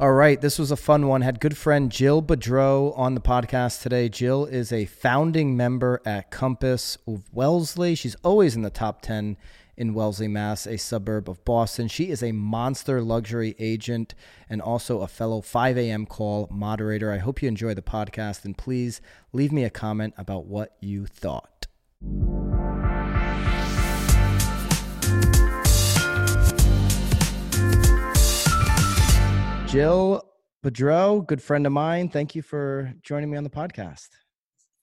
All right, this was a fun one. Had good friend Jill Bedreau on the podcast today. Jill is a founding member at Compass of Wellesley. She's always in the top 10 in Wellesley, Mass, a suburb of Boston. She is a monster luxury agent and also a fellow 5 a.m. call moderator. I hope you enjoy the podcast and please leave me a comment about what you thought. Jill Bedreau, good friend of mine. Thank you for joining me on the podcast.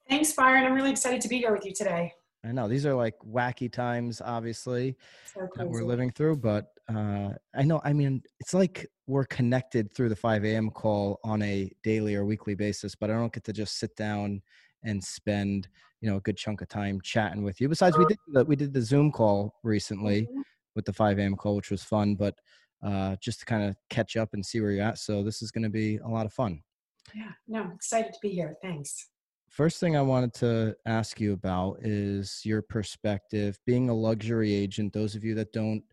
Thanks, Byron. I'm really excited to be here with you today. I know these are like wacky times, obviously, so that we're living through. But uh, I know, I mean, it's like we're connected through the 5 a.m. call on a daily or weekly basis, but I don't get to just sit down and spend, you know, a good chunk of time chatting with you. Besides, we did the, we did the Zoom call recently mm-hmm. with the 5 a.m. call, which was fun. But uh, just to kind of catch up and see where you're at. So this is going to be a lot of fun. Yeah, no, I'm excited to be here. Thanks. First thing I wanted to ask you about is your perspective being a luxury agent. Those of you that don't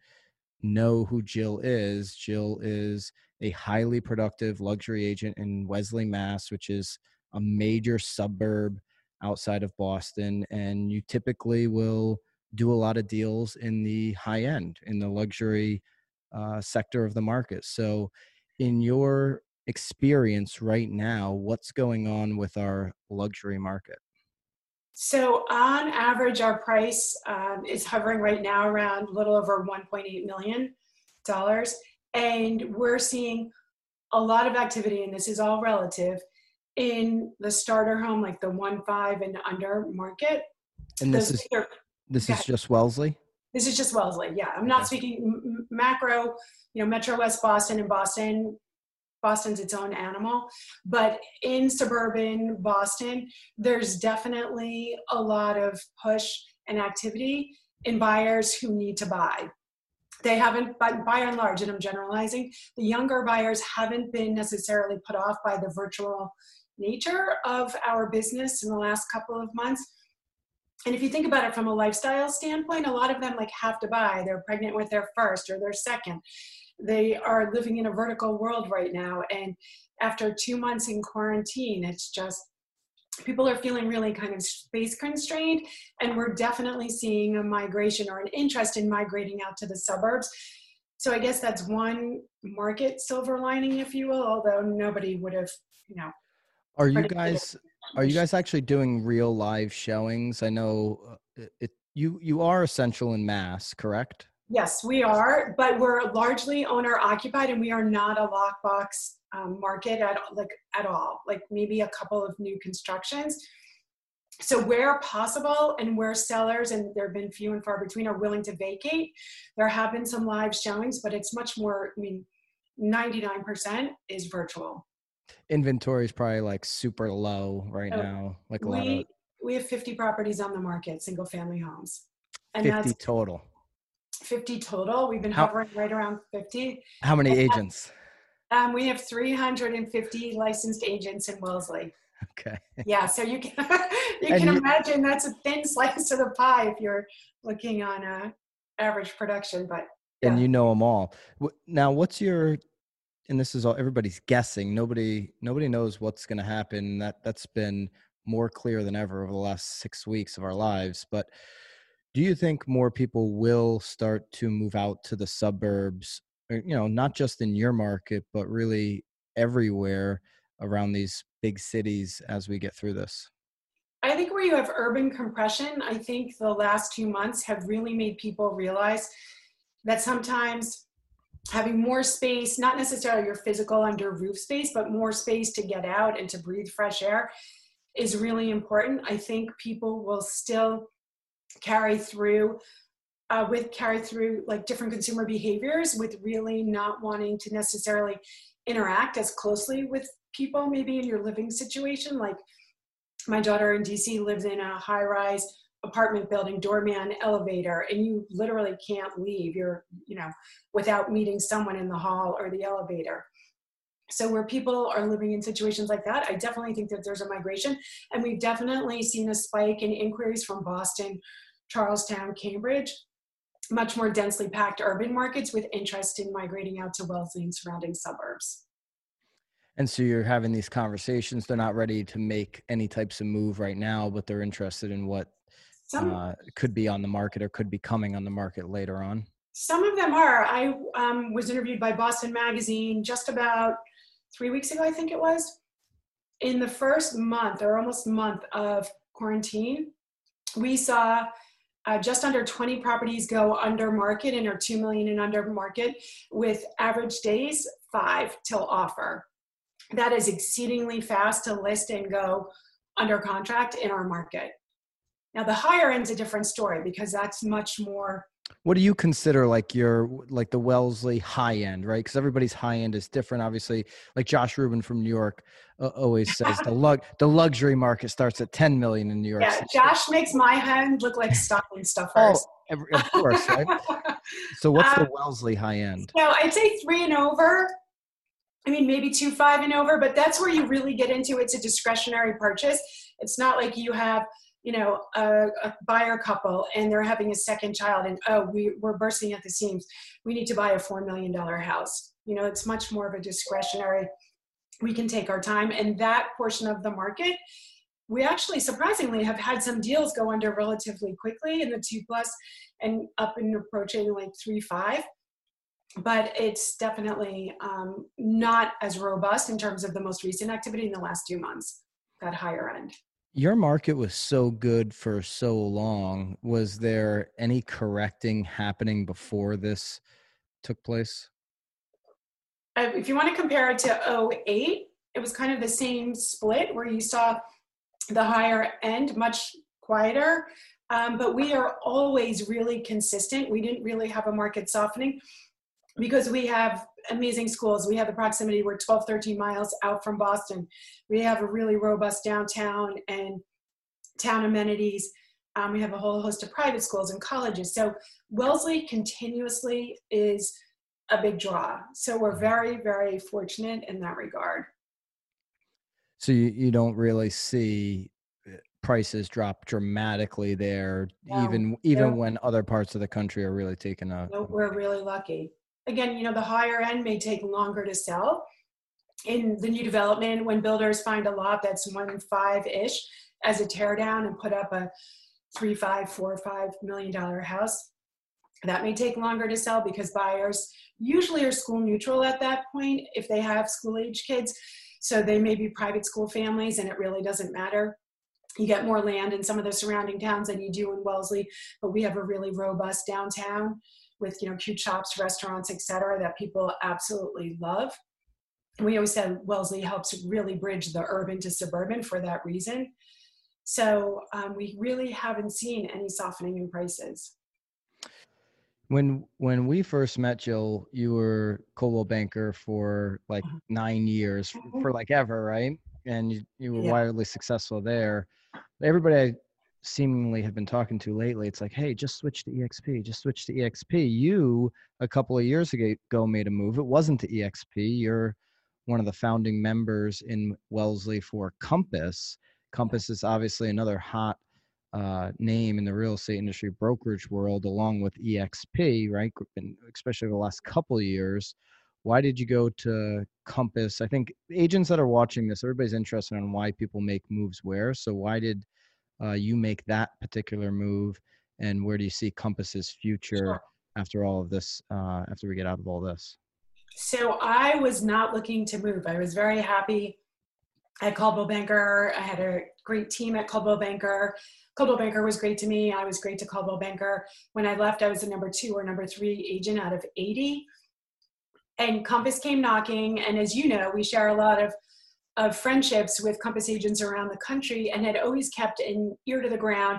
know who Jill is, Jill is a highly productive luxury agent in Wellesley, Mass, which is a major suburb outside of Boston. And you typically will do a lot of deals in the high end, in the luxury uh, sector of the market. So, in your experience right now, what's going on with our luxury market? So, on average, our price um, is hovering right now around a little over 1.8 million dollars, and we're seeing a lot of activity, and this is all relative in the starter home, like the one five and under market. And this is this is just Wellesley. This is just Wellesley. Yeah, I'm not speaking macro. You know, Metro West Boston and Boston. Boston's its own animal, but in suburban Boston, there's definitely a lot of push and activity in buyers who need to buy. They haven't, by, by and large, and I'm generalizing, the younger buyers haven't been necessarily put off by the virtual nature of our business in the last couple of months and if you think about it from a lifestyle standpoint, a lot of them like have to buy. They're pregnant with their first or their second. They are living in a vertical world right now. And after two months in quarantine, it's just people are feeling really kind of space constrained. And we're definitely seeing a migration or an interest in migrating out to the suburbs. So I guess that's one market silver lining, if you will, although nobody would have, you know. Are you guys are you guys actually doing real live showings? I know uh, it, you you are essential in mass, correct? Yes, we are, but we're largely owner occupied, and we are not a lockbox um, market at like at all. Like maybe a couple of new constructions. So where possible, and where sellers and there have been few and far between are willing to vacate, there have been some live showings, but it's much more. I mean, ninety nine percent is virtual inventory is probably like super low right oh, now. Like a we, lot of we have 50 properties on the market, single family homes. And 50 that's total. 50 total. We've been how, hovering right around 50. How many and agents? um, we have 350 licensed agents in Wellesley. Okay. Yeah, so you can you can you, imagine that's a thin slice of the pie if you're looking on a average production, but yeah. and you know them all. Now, what's your and this is all everybody's guessing. Nobody nobody knows what's going to happen. That that's been more clear than ever over the last six weeks of our lives. But do you think more people will start to move out to the suburbs? Uh, you know, not just in your market, but really everywhere around these big cities as we get through this? I think where you have urban compression, I think the last two months have really made people realize that sometimes having more space, not necessarily your physical under roof space, but more space to get out and to breathe fresh air is really important. I think people will still carry through uh, with carry through like different consumer behaviors with really not wanting to necessarily interact as closely with people maybe in your living situation like my daughter in dc lives in a high rise apartment building doorman elevator and you literally can't leave. You're you know without meeting someone in the hall or the elevator. So where people are living in situations like that i definitely think that there's a migration. And we've definitely seen a spike in inquiries from boston charlestown cambridge much more densely packed urban markets with interest in migrating out to wellesley and surrounding suburbs. And so you're having these conversations. They're not ready to make any types of move right now, but they're interested in what some, uh, could be on the market or could be coming on the market later on. Some of them are. I um, was interviewed by Boston Magazine just about three weeks ago, I think it was. In the first month or almost month of quarantine, we saw uh, just under 20 properties go under market and are 2 million and under market with average days five till offer that is exceedingly fast to list and go under contract in our market now the higher end's a different story because that's much more what do you consider like your like the wellesley high end right? Because everybody's high end is different obviously. Like josh rubin from new york uh, always says the lug the luxury market starts at 10 million in new york yeah josh makes my hand look like stocking stuffers. Oh, of course right? So what's um, the wellesley high end? no i'd say three and over. I mean, maybe two five and over, but that's where you really get into it's a discretionary purchase. It's not like you have you know a, a, buyer couple and they're having a second child and oh we, we're bursting at the seams. We need to buy a four million dollar house. You know it's much more of a discretionary we can take our time. And that portion of the market we actually surprisingly have had some deals go under relatively quickly in the two plus and up and approaching like three five. But it's definitely um, not as robust in terms of the most recent activity in the last two months that higher end your market was so good for so long. Was there any correcting happening before this took place? Uh, if you want to compare it to 08, it was kind of the same split where you saw the higher end much quieter. Um, but we are always really consistent. We didn't really have a market softening because we have amazing schools. We have the proximity. We're 12, 13 miles out from Boston. We have a really robust downtown and town amenities. Um, we have a whole host of private schools and colleges. So Wellesley continuously is a big draw. So we're very, very fortunate in that regard. So you, you don't really see uh, prices drop dramatically there, no, even even when other parts of the country are really taking a. No, we're really lucky again, you know, the higher end may take longer to sell. In the new development, when builders find a lot that's one five ish as a tear down and put up a three, five, four, five million dollar house, that may take longer to sell because buyers usually are school neutral at that point if they have school age kids. So they may be private school families and it really doesn't matter. You get more land in some of the surrounding towns than you do in Wellesley, but we have a really robust downtown with you know cute shops, restaurants, etc. that people absolutely love. And we always said Wellesley helps really bridge the urban to suburban for that reason. So um, we really haven't seen any softening in prices. When when we first met Jill, you were Coldwell Banker for like uh-huh. nine years, mm-hmm. for like ever, right? And you, you were yeah. wildly successful there. Everybody seemingly have been talking to lately it's like hey just switch to exp just switch to exp you a couple of years ago made a move it wasn't to exp you're one of the founding members in wellesley for compass. Compass is obviously another hot uh, name in the real estate industry brokerage world along with exp right especially the last couple of years. Why did you go to compass? I think agents that are watching this everybody's interested in why people make moves where so why did uh, you make that particular move and where do you see compass's future sure. after all of this uh, after we get out of all this so i was not looking to move i was very happy at Coldwell Banker. I had a great team at Coldwell Banker. Coldwell Banker was great to me. I was great to Coldwell Banker. When I left, I was the number two or number three agent out of 80. And Compass came knocking. And as you know, we share a lot of of friendships with Compass agents around the country and had always kept an ear to the ground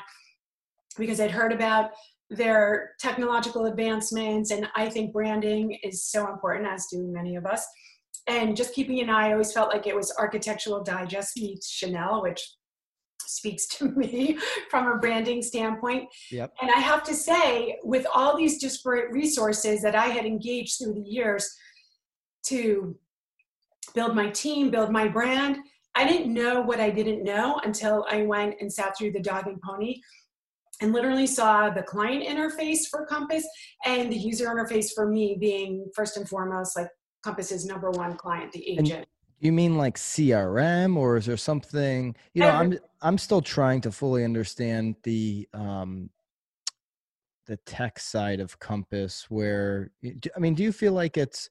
because I'd heard about their technological advancements and I think branding is so important as do many of us and just keeping an eye I always felt like it was architectural digest meets Chanel which speaks to me from a branding standpoint yep. and I have to say with all these disparate resources that I had engaged through the years to build my team, build my brand. I didn't know what I didn't know until I went and sat through the dog and pony and literally saw the client interface for Compass and the user interface for me being first and foremost like Compass's number one client, the agent. You mean like CRM, or is there something? You know, I'm I'm still trying to fully understand the um, the tech side of Compass. Where I mean, do you feel like it's?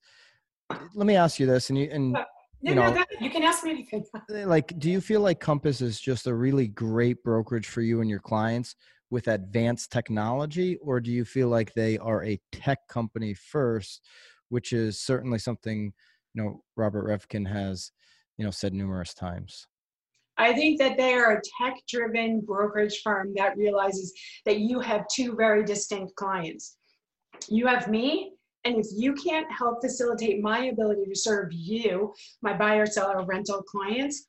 Let me ask you this, and you and no, you know, no, you can ask me anything. Eh, like, do you feel like Compass is just a really great brokerage for you and your clients with advanced technology, or do you feel like they are a tech company first, which is certainly something you know Robert Reffkin has you know said numerous times. I think that they are a tech driven brokerage firm that realizes that you have two very distinct clients. You have me, and if you can't help facilitate my ability to serve you, my buyer, seller, rental clients,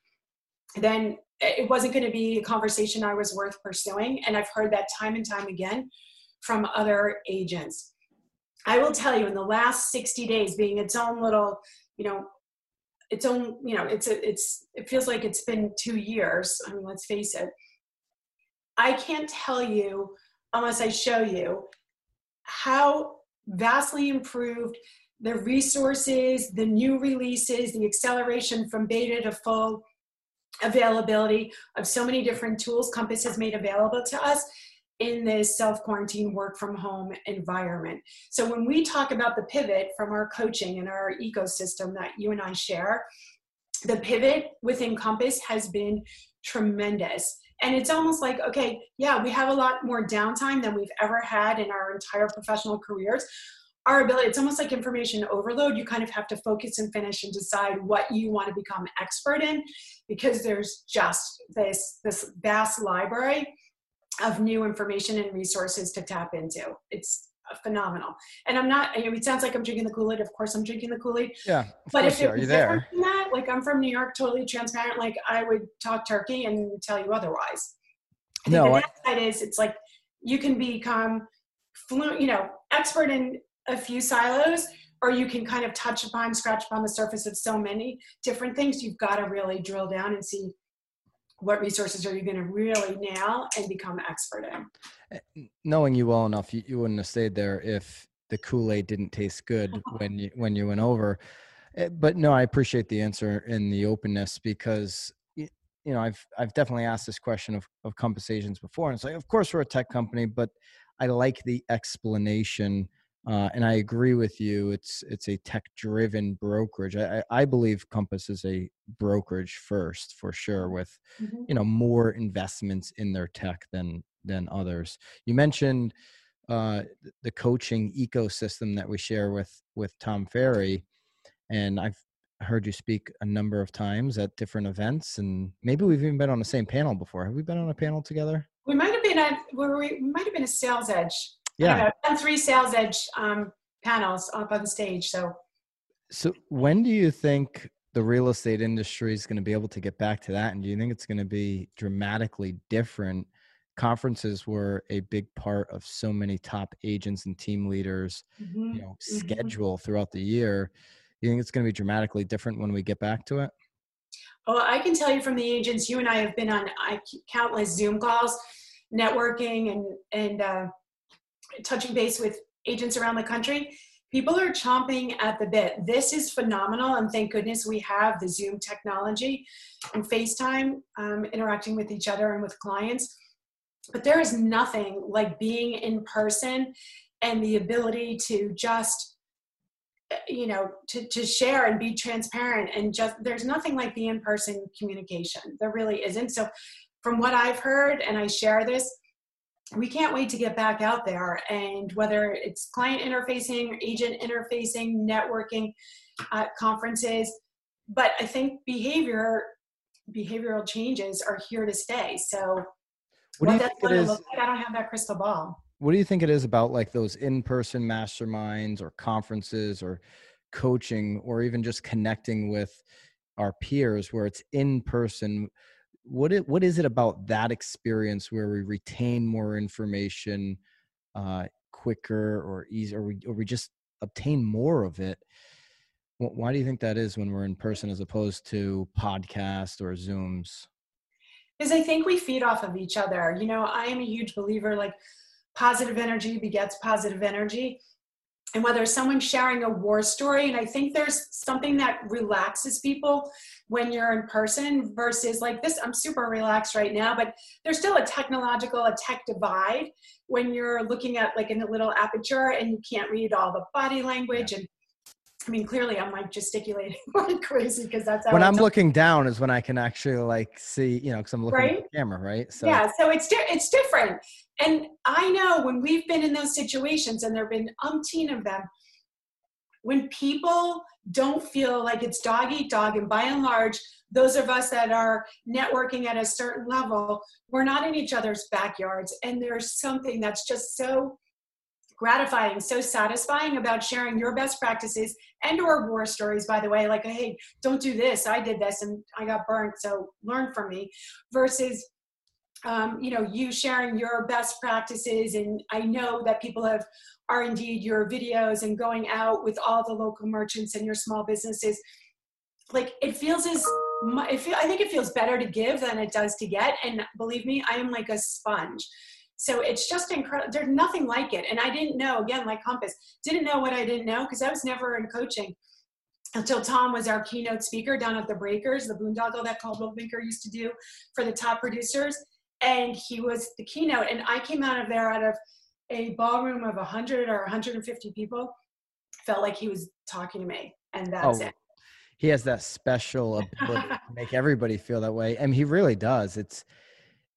then it wasn't going to be a conversation I was worth pursuing. And I've heard that time and time again from other agents. I will tell you, in the last 60 days, being its own little you know its own you know it's a, it's it feels like it's been two years i mean let's face it i can't tell you unless i show you how vastly improved the resources the new releases the acceleration from beta to full availability of so many different tools compass has made available to us in this self quarantine work from home environment. So, when we talk about the pivot from our coaching and our ecosystem that you and I share, the pivot within Compass has been tremendous. And it's almost like, okay, yeah, we have a lot more downtime than we've ever had in our entire professional careers. Our ability, it's almost like information overload. You kind of have to focus and finish and decide what you want to become expert in because there's just this, this vast library of new information and resources to tap into. It's phenomenal. And I'm not, I mean, it sounds like I'm drinking the Kool-Aid. Of course I'm drinking the Kool-Aid. Yeah. But if it was different from that, like I'm from New York, totally transparent, like I would talk turkey and tell you otherwise. I think no, the side is it's like you can become fluent, you know, expert in a few silos, or you can kind of touch upon, scratch upon the surface of so many different things. You've got to really drill down and see what resources are you going to really nail and become expert in? Eh, knowing you well enough, you, you wouldn't have stayed there if the Kool Aid didn't taste good when you when you went over. Eh, but no, I appreciate the answer and the openness because you know I've I've definitely asked this question of of compensations before, and it's like, of course we're a tech company, but I like the explanation uh, and I agree with you. It's it's a tech driven brokerage. I, I believe Compass is a brokerage first for sure, with mm-hmm. you know more investments in their tech than than others. You mentioned uh, the coaching ecosystem that we share with with Tom Ferry, and I've heard you speak a number of times at different events, and maybe we've even been on the same panel before. Have we been on a panel together? We might have been at we might have been a sales edge yeah. I've done three sales edge um, panels up on the stage. So, so when do you think the real estate industry is going to be able to get back to that? And do you think it's going to be dramatically different? Conferences were a big part of so many top agents and team leaders, mm-hmm. you know, mm-hmm. schedule throughout the year. You think it's going to be dramatically different when we get back to it? Well, I can tell you from the agents, you and I have been on countless Zoom calls, networking, and and uh, touching base with agents around the country, people are chomping at the bit. This is phenomenal, and thank goodness we have the Zoom technology and FaceTime um, interacting with each other and with clients. But there is nothing like being in person and the ability to just you know to, to share and be transparent and just there's nothing like the in-person communication there really isn't so from what i've heard and i share this we can't wait to get back out there. And whether it's client interfacing agent interfacing networking uh, conferences but i think behavior behavioral changes are here to stay. So what, what that's going to look like i don't have that crystal ball. What do you think it is about like those in-person masterminds or conferences or coaching or even just connecting with our peers where it's in person what it what is it about that experience where we retain more information uh, quicker or easier, or we or we just obtain more of it? Why do you think that is when we're in person as opposed to podcast or Zooms? Because I think we feed off of each other. You know, I am a huge believer like positive energy begets positive energy. And whether someone's sharing a war story and i think there's something that relaxes people when you're in person versus like this i'm super relaxed right now but there's still a technological a tech divide when you're looking at like in a little aperture and you can't read all the body language yeah. and I mean, clearly, I'm like gesticulating like crazy because that's when I'm looking down is when I can actually like see, you know, because I'm looking right? at the camera, right? So yeah, so it's di- it's different, and I know when we've been in those situations, and there've been umpteen of them, when people don't feel like it's dog eat dog, and by and large, those of us that are networking at a certain level, we're not in each other's backyards, and there's something that's just so gratifying so satisfying about sharing your best practices and or war stories by the way like hey don't do this. I did this and i got burnt so learn from me versus um, you know you sharing your best practices and i know that people have are indeed your videos and going out with all the local merchants and your small businesses. Like it feels as it feel, i think it feels better to give than it does to get and believe me i am like a sponge so it's just incredible. There's nothing like it. And I didn't know, again, like Compass, didn't know what I didn't know because I was never in coaching until Tom was our keynote speaker down at the Breakers, the boondoggle that Coldwell Banker used to do for the top producers. And he was the keynote. And I came out of there out of a ballroom of 100 or 150 people, felt like he was talking to me. And that's oh, it. He has that special ability to make everybody feel that way. I mean, he really does. It's,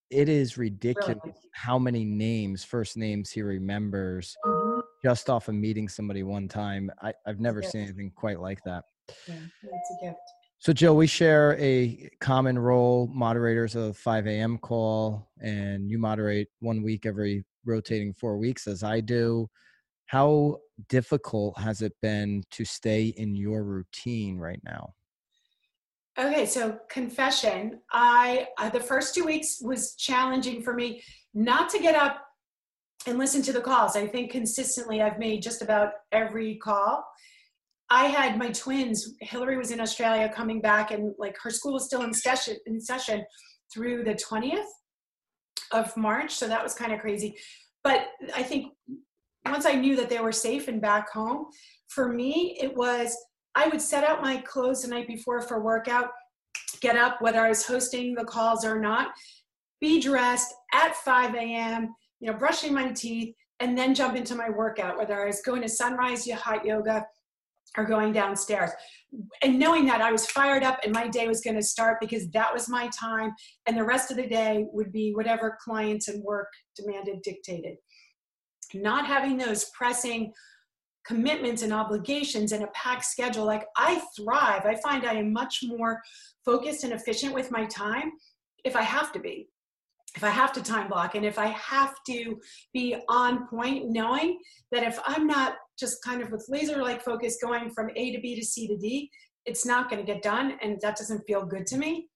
it is ridiculous really? how many names, first names he remembers mm-hmm. just off of meeting somebody one time. I, have never seen anything quite like that. Yeah, it's a gift. So, Jill, we share a common role, moderators of 5 a.m. call, and you moderate one week every rotating four weeks, as I do. How difficult has it been to stay in your routine right now? Okay, so confession. I uh, the first two weeks was challenging for me not to get up and listen to the calls. I think consistently I've made just about every call. I had my twins. Hillary was in Australia coming back, and like her school was still in session in session through the twentieth of March. So that was kind of crazy. But I think once I knew that they were safe and back home, for me it was I would set out my clothes the night before for workout, get up, whether I was hosting the calls or not, be dressed at 5 a.m., you know, brushing my teeth, and then jump into my workout, whether I was going to sunrise hot yoga or going downstairs. And knowing that I was fired up and my day was going to start because that was my time, and the rest of the day would be whatever clients and work demanded, dictated. Not having those pressing, commitments and obligations and a packed schedule, like I thrive. I find I am much more focused and efficient with my time if I have to be. If I have to time block and if I have to be on point, knowing that if I'm not just kind of with laser like focus going from A to B to C to D, it's not going to get done and that doesn't feel good to me.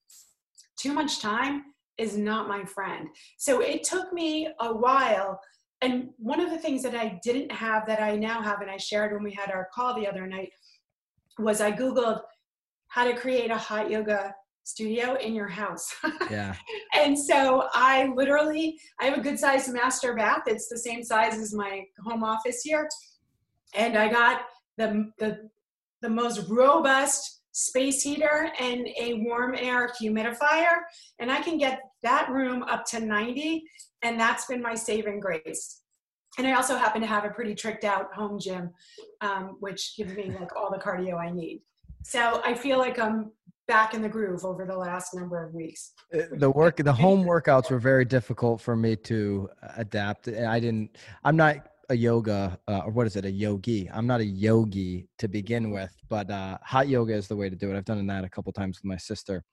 Too much time is not my friend. So it took me a while and one of the things that I didn't have that I now have, and I shared when we had our call the other night, was I Googled how to create a hot yoga studio in your house. Yeah. and so I literally, I have a good sized master bath. It's the same size as my home office here. And I got the, the, the most robust space heater and a warm air humidifier. And I can get that room up to 90 and that's been my saving grace. And i also happen to have a pretty tricked out home gym um, which gives me like all the cardio i need. So i feel like i'm back in the groove over the last number of weeks. Uh, the work the home workouts were very difficult for me to adapt i didn't i'm not a yoga uh, or what is it a yogi? I'm not a yogi to begin with but uh, hot yoga is the way to do it. I've done that a couple times with my sister.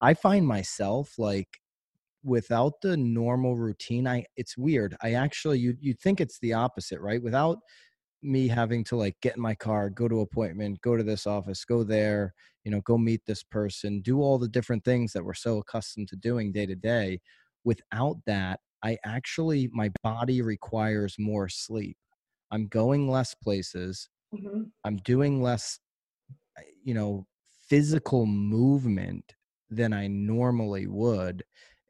I find myself like without the normal routine i it's weird i actually you you think it's the opposite right without me having to like get in my car go to appointment go to this office go there you know go meet this person do all the different things that we're so accustomed to doing day to day without that i actually my body requires more sleep i'm going less places mm-hmm. i'm doing less you know physical movement than i normally would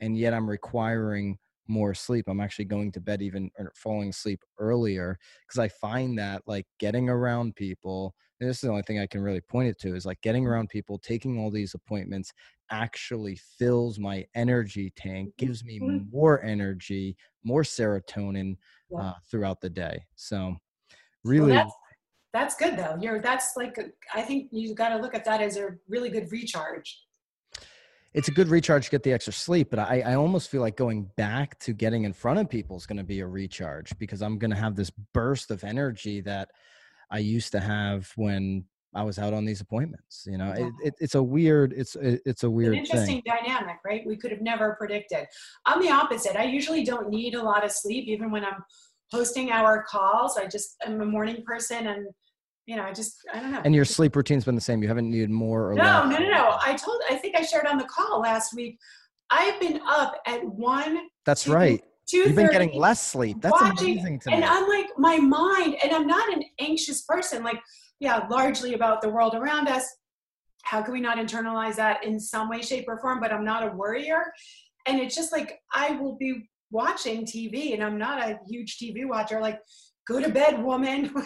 and yet I'm requiring more sleep. I'm actually going to bed even or falling asleep earlier because I find that like getting around people, this is the only thing I can really point it to is like getting around people, taking all these appointments actually fills my energy tank, gives me Mhm. more energy, more serotonin uh, throughout the day. So Well, really, that's that's good though. You're that's like I think you've got to look at that as a really good recharge. It's a good recharge to get the extra sleep, but I, I almost feel like going back to getting in front of people is going to be a recharge because I'm going to have this burst of energy that I used to have when I was out on these appointments. You know, Yeah. it, it, it's a weird, it's it, it's a An weird interesting thing. dynamic, right? We could have never predicted. I'm the opposite. I usually don't need a lot of sleep, even when I'm hosting our calls. I just I'm a morning person, and you know, I just I don't know. And your sleep routine's been the same. You haven't needed more or no, less. no, no, no. I told. I think I shared on the call last week. I've been up at one, That's two, right. two You've been getting less sleep. That's watching- amazing to and me. I'm like my mind, and I'm not an anxious person. Like, yeah, largely about the world around us. How can we not internalize that in some way, shape, or form? But I'm not a worrier, and it's just like I will be watching TV, and I'm not a huge TV watcher. Like, go to bed, woman.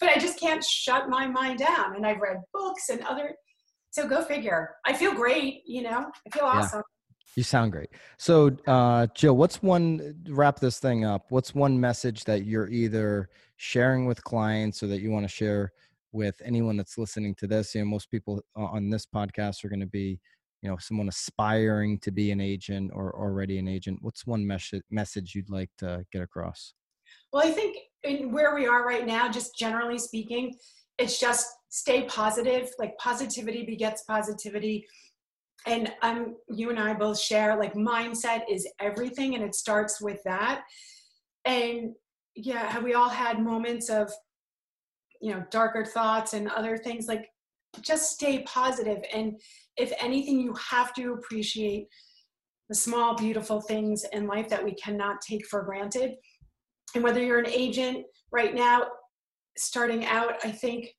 But I just can't shut my mind down. And I've read books and other. So go figure. I feel great. You know, I feel Yeah. awesome. You sound great. So, uh, Jill, what's one, wrap this thing up. What's one message that you're either sharing with clients or that you want to share with anyone that's listening to this? You know, most people on this podcast are going to be, you know, someone aspiring to be an agent or already an agent. What's one mes- message you'd like to get across? Well, I think in where we are right now, just generally speaking, it's just stay positive. Like positivity begets positivity. And um, you and I both share like mindset is everything, and it starts with that. And yeah, have we all had moments of, you know, darker thoughts and other things? Like, just stay positive. And if anything, you have to appreciate the small, beautiful things in life that we cannot take for granted and whether you're an agent right now starting out i think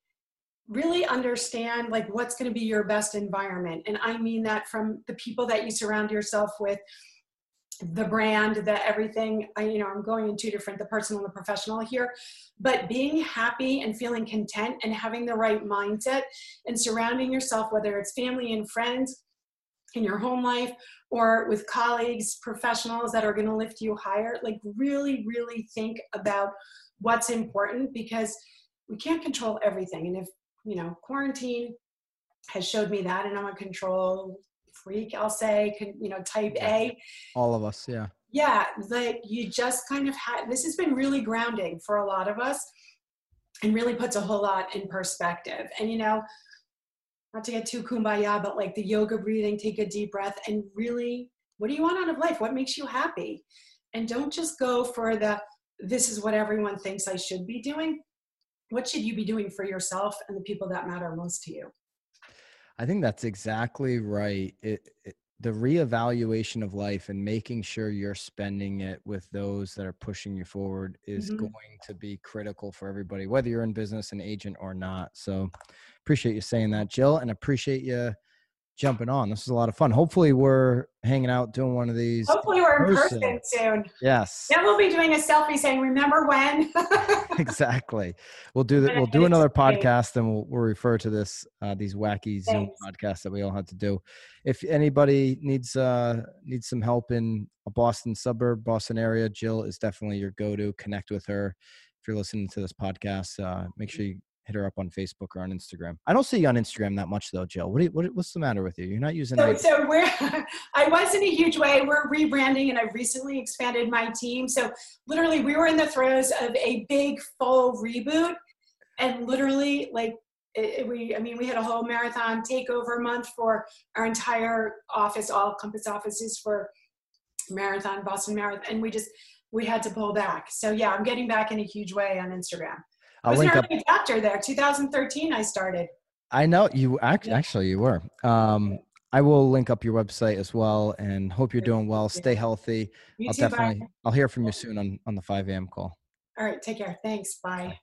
really understand like what's going to be your best environment. And i mean that from the people that you surround yourself with the brand the everything. I you know i'm going in two different the personal and the professional here. But being happy and feeling content and having the right mindset and surrounding yourself whether it's family and friends in your home life or with colleagues, professionals that are going to lift you higher. Like, really, really think about what's important because we can't control everything. And if, you know, quarantine has showed me that, and I'm a control freak, I'll say, can, you know, type A. All of us. Yeah. Yeah, like you just kind of had this has been really grounding for a lot of us and really puts a whole lot in perspective. And, you know, not to get too kumbaya, but like the yoga breathing, take a deep breath and really, what do you want out of life? What makes you happy? And don't just go for the, this is what everyone thinks I should be doing. What should you be doing for yourself and the people that matter most to you? I think that's exactly right. It, it, the reevaluation of life and making sure you're spending it with those that are pushing you forward is Mhm. going to be critical for everybody, whether you're in business, an agent, or not. So, appreciate you saying that, Jill, and appreciate you jumping on. This is a lot of fun. Hopefully, we're hanging out doing one of these. Hopefully we're in person. person soon. Yes, Then we'll be doing a selfie saying, remember when? exactly. We'll do that. We'll do another podcast, and we'll, we'll refer to this uh, these wacky Zoom Thanks. podcasts that we all had to do. If anybody needs uh, needs some help in a Boston suburb, Boston area, Jill is definitely your go to. Connect with her. If you're listening to this podcast, uh, make sure you hit her up on Facebook or on Instagram. I don't see you on Instagram that much though, Jill. What, you, what what's the matter with you? You're not using. So, so we're, I was in a huge way. We're rebranding and I've recently expanded my team. So literally we were in the throes of a big full reboot and literally like it, it- we, I mean, we had a whole marathon takeover month for our entire office, all Compass offices for marathon, Boston Marathon. And we just, we had to pull back. So yeah, I'm getting back in a huge way on Instagram. I was an up. early adopter there. 2013 I started. I know you act, actually you were. Um, I will link up your website as well, and hope you're doing well. Stay healthy. You I'll too, bye. definitely. I'll hear from you soon on on the 5 a.m. call. All right, take care. Thanks. Bye.